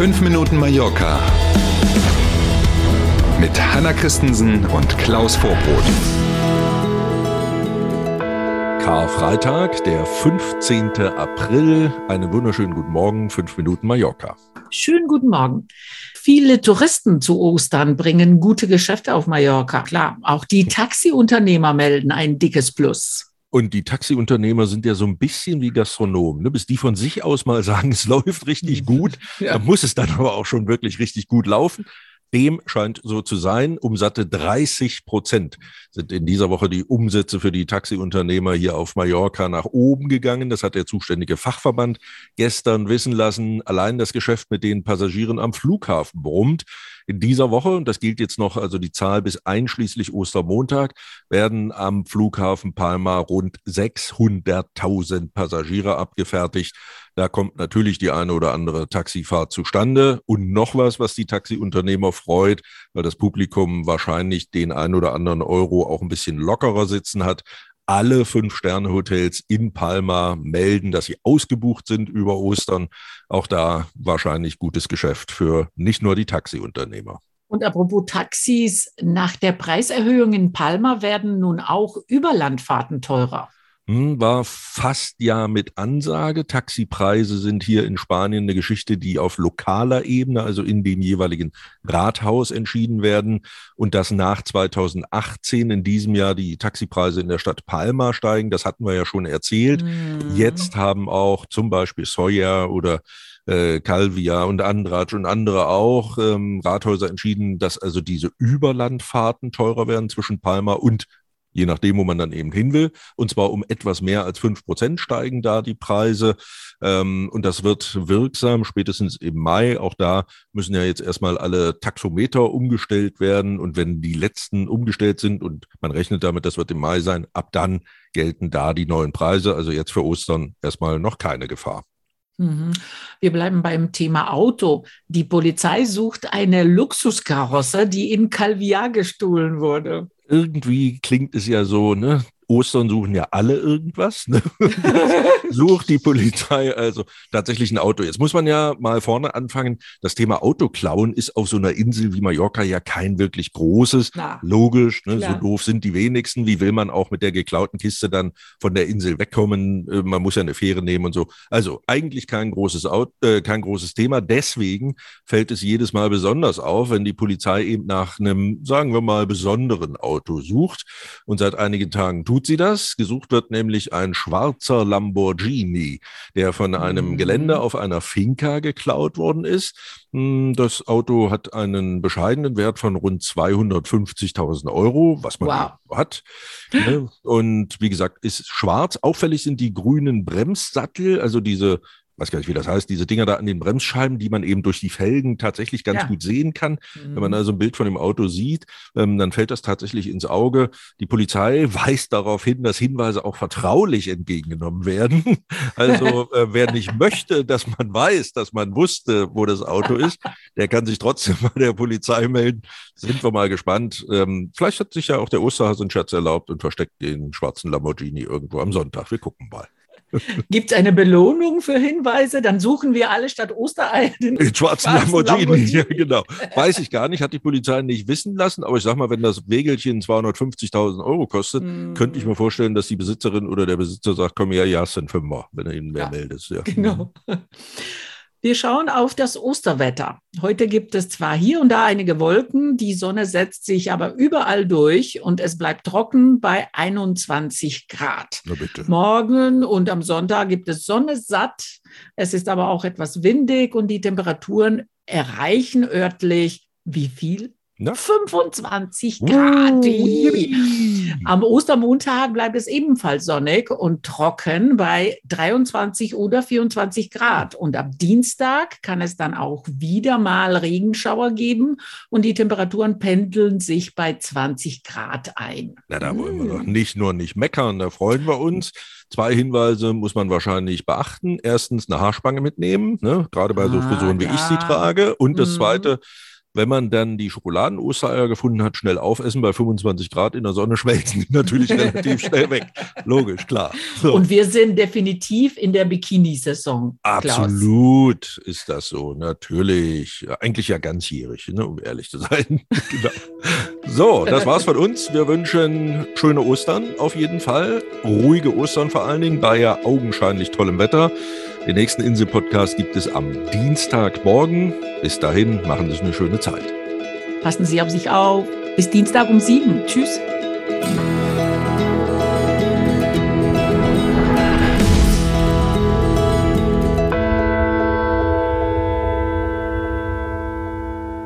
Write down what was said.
5 Minuten Mallorca mit Hanna Christensen und Klaus Vorbrot. Karfreitag, der 15. April. Einen wunderschönen guten Morgen, 5 Minuten Mallorca. Schönen guten Morgen. Viele Touristen zu Ostern bringen gute Geschäfte auf Mallorca. Klar, auch die Taxiunternehmer melden ein dickes Plus. Und die Taxiunternehmer sind ja so ein bisschen wie Gastronomen. Ne? Bis die von sich aus mal sagen, es läuft richtig gut, ja. dann muss es dann aber auch schon wirklich richtig gut laufen. Dem scheint so zu sein. Um satte 30 Prozent sind in dieser Woche die Umsätze für die Taxiunternehmer hier auf Mallorca nach oben gegangen. Das hat der zuständige Fachverband gestern wissen lassen. Allein das Geschäft mit den Passagieren am Flughafen brummt. In dieser Woche, und das gilt jetzt noch, also die Zahl bis einschließlich Ostermontag, werden am Flughafen Palma rund 600.000 Passagiere abgefertigt. Da kommt natürlich die eine oder andere Taxifahrt zustande. Und noch was, was die Taxiunternehmer freut, weil das Publikum wahrscheinlich den ein oder anderen Euro auch ein bisschen lockerer sitzen hat alle Fünf-Sterne-Hotels in Palma melden, dass sie ausgebucht sind über Ostern. Auch da wahrscheinlich gutes Geschäft für nicht nur die Taxiunternehmer. Und apropos Taxis, nach der Preiserhöhung in Palma werden nun auch Überlandfahrten teurer. Hm, war fast ja mit Ansage. Taxipreise sind hier in Spanien eine Geschichte, die auf lokaler Ebene, also in dem jeweiligen Rathaus entschieden werden. Und dass nach 2018 in diesem Jahr die Taxipreise in der Stadt Palma steigen, das hatten wir ja schon erzählt. Mhm. Jetzt haben auch zum Beispiel Sawyer oder äh, Calvia und Andratsch und andere auch ähm, Rathäuser entschieden, dass also diese Überlandfahrten teurer werden zwischen Palma und je nachdem, wo man dann eben hin will. Und zwar um etwas mehr als fünf Prozent steigen da die Preise. Ähm, und das wird wirksam spätestens im Mai. Auch da müssen ja jetzt erstmal alle Taxometer umgestellt werden. Und wenn die letzten umgestellt sind und man rechnet damit, das wird im Mai sein, ab dann gelten da die neuen Preise. Also jetzt für Ostern erstmal noch keine Gefahr. Mhm. Wir bleiben beim Thema Auto. Die Polizei sucht eine Luxuskarosse, die in Calvia gestohlen wurde irgendwie klingt es ja so, ne? Ostern suchen ja alle irgendwas. Ne? Sucht die Polizei also tatsächlich ein Auto. Jetzt muss man ja mal vorne anfangen. Das Thema Autoklauen ist auf so einer Insel wie Mallorca ja kein wirklich großes. Na, Logisch, ne? so doof sind die wenigsten. Wie will man auch mit der geklauten Kiste dann von der Insel wegkommen? Äh, man muss ja eine Fähre nehmen und so. Also eigentlich kein großes, Auto, äh, kein großes Thema. Deswegen fällt es jedes Mal besonders auf, wenn die Polizei eben nach einem, sagen wir mal, besonderen Auto sucht. Und seit einigen Tagen tut tut sie das. Gesucht wird nämlich ein schwarzer Lamborghini, der von einem mhm. Gelände auf einer Finca geklaut worden ist. Hm, das Auto hat einen bescheidenen Wert von rund 250.000 Euro, was man wow. hat. Ne? Und wie gesagt, ist schwarz. Auffällig sind die grünen Bremssattel, also diese weiß gar nicht, wie das heißt, diese Dinger da an den Bremsscheiben, die man eben durch die Felgen tatsächlich ganz ja. gut sehen kann. Mhm. Wenn man also ein Bild von dem Auto sieht, ähm, dann fällt das tatsächlich ins Auge. Die Polizei weist darauf hin, dass Hinweise auch vertraulich entgegengenommen werden. Also äh, wer nicht möchte, dass man weiß, dass man wusste, wo das Auto ist, der kann sich trotzdem bei der Polizei melden. Sind wir mal gespannt. Ähm, vielleicht hat sich ja auch der Osterhase einen Scherz erlaubt und versteckt den schwarzen Lamborghini irgendwo am Sonntag. Wir gucken mal. Gibt es eine Belohnung für Hinweise? Dann suchen wir alle statt Osterei den, den schwarzen, Lamborghini. Lamborghini. Ja, genau. Weiß ich gar nicht, hat die Polizei nicht wissen lassen. Aber ich sag mal, wenn das Wegelchen 250.000 Euro kostet, mm. könnte ich mir vorstellen, dass die Besitzerin oder der Besitzer sagt, komm her, ja, es sind Fünfer, wenn er ihnen mehr ja, meldet. Ja. Genau. Wir schauen auf das Osterwetter. Heute gibt es zwar hier und da einige Wolken, die Sonne setzt sich aber überall durch und es bleibt trocken bei 21 Grad. Morgen und am Sonntag gibt es Sonne satt. Es ist aber auch etwas windig und die Temperaturen erreichen örtlich wie viel? Na? 25 Grad. Uh, Am Ostermontag bleibt es ebenfalls sonnig und trocken bei 23 oder 24 Grad. Und am Dienstag kann es dann auch wieder mal Regenschauer geben und die Temperaturen pendeln sich bei 20 Grad ein. Na, da wollen wir doch nicht nur nicht meckern, da freuen wir uns. Zwei Hinweise muss man wahrscheinlich beachten. Erstens eine Haarspange mitnehmen, ne? gerade bei so ah, Frisuren, wie ich sie trage. Und das mhm. zweite, wenn man dann die Schokoladen-Ostereier gefunden hat, schnell aufessen. Bei 25 Grad in der Sonne schmelzen die natürlich relativ schnell weg. Logisch, klar. So. Und wir sind definitiv in der Bikini-Saison. Absolut ist das so, natürlich. Eigentlich ja ganzjährig, ne, um ehrlich zu sein. genau. So, das war's von uns. Wir wünschen schöne Ostern auf jeden Fall. Ruhige Ostern vor allen Dingen, bei ja augenscheinlich tollem Wetter. Den nächsten Insel-Podcast gibt es am Dienstagmorgen. Bis dahin, machen Sie eine schöne Zeit. Passen Sie auf sich auf. Bis Dienstag um sieben. Tschüss.